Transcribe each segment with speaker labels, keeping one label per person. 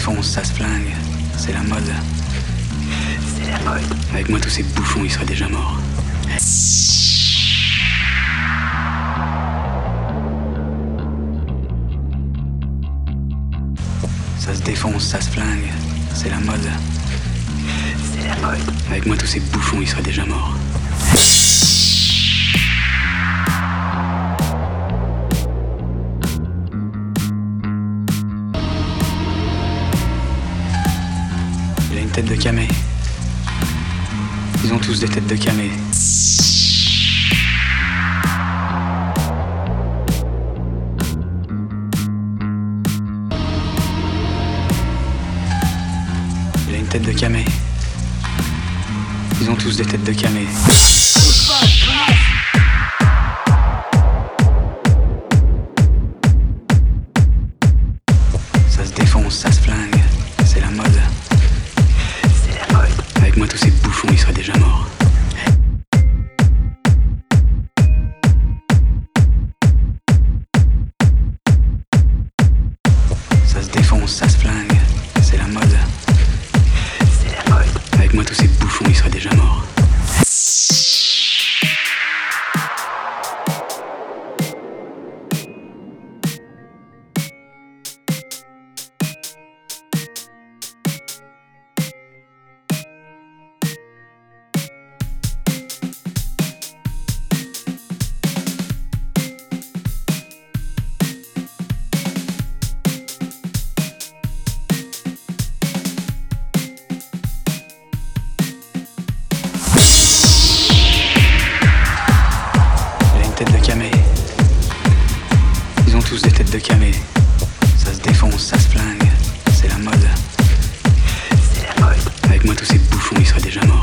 Speaker 1: défonce, ça se flingue. C'est la mode.
Speaker 2: C'est la mode.
Speaker 1: Avec moi, tous ces bouffons, ils seraient déjà morts. Ça se défonce, ça se flingue. C'est la mode.
Speaker 2: C'est la mode.
Speaker 1: Avec moi, tous ces bouffons, ils seraient déjà morts. Une tête de camé. Ils ont tous des têtes de camé. Il a une tête de camé. Ils ont tous des têtes de camé. Il a une tête de camé. Ils ont tous des têtes de camé. Ça se défonce, ça se flingue. C'est la mode.
Speaker 2: C'est la mode.
Speaker 1: Avec moi, tous ces bouffons, ils seraient déjà morts.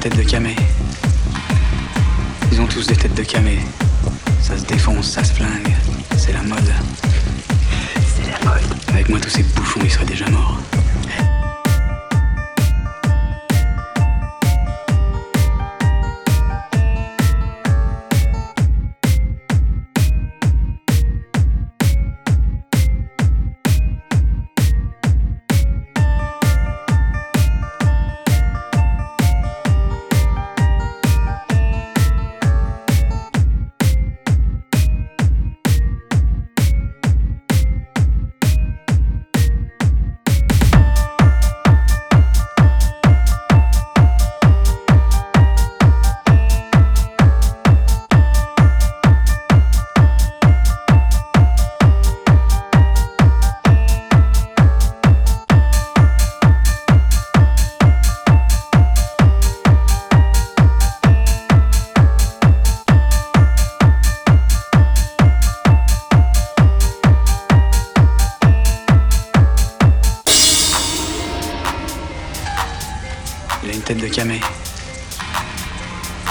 Speaker 1: Tête de camé. Ils ont tous des têtes de camé. Ça se défonce, ça se flingue. C'est la mode.
Speaker 2: C'est la mode.
Speaker 1: Avec moi, tous ces bouffons, ils seraient déjà morts.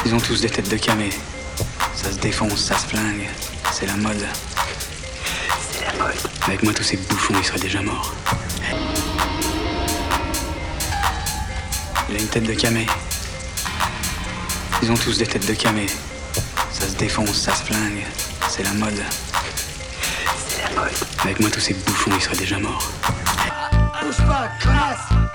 Speaker 1: Ils ont tous des têtes de camé. Ça se défonce, ça se flingue. C'est la mode.
Speaker 2: C'est la mode.
Speaker 1: Avec moi, tous ces bouffons, ils seraient déjà morts. Il a une tête de camé. Ils ont tous des têtes de camé. Ça se défonce, ça se flingue. C'est la mode.
Speaker 2: C'est la mode.
Speaker 1: Avec moi, tous ces bouffons, ils seraient déjà morts.
Speaker 3: Bouge pas, connasse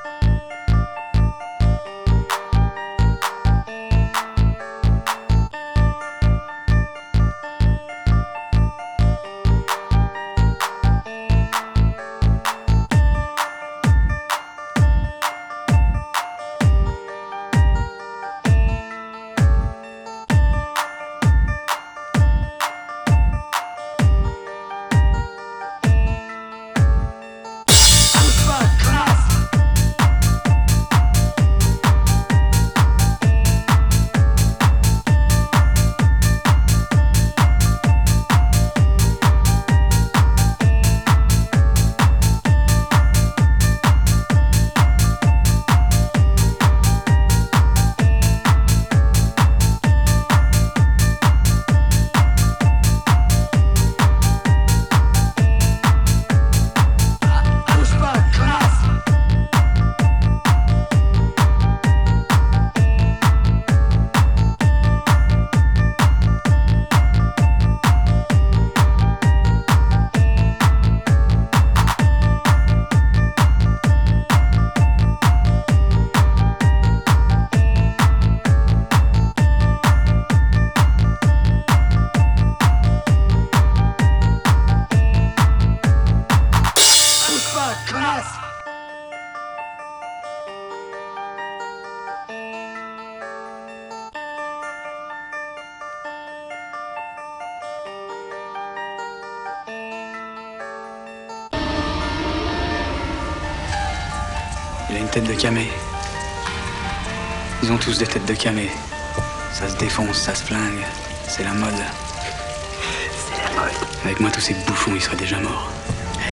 Speaker 1: Il a une tête de camé. Ils ont tous des têtes de camé. Ça se défonce, ça se flingue. C'est la mode.
Speaker 2: C'est la mode.
Speaker 1: Avec moi, tous ces bouffons, ils seraient déjà morts.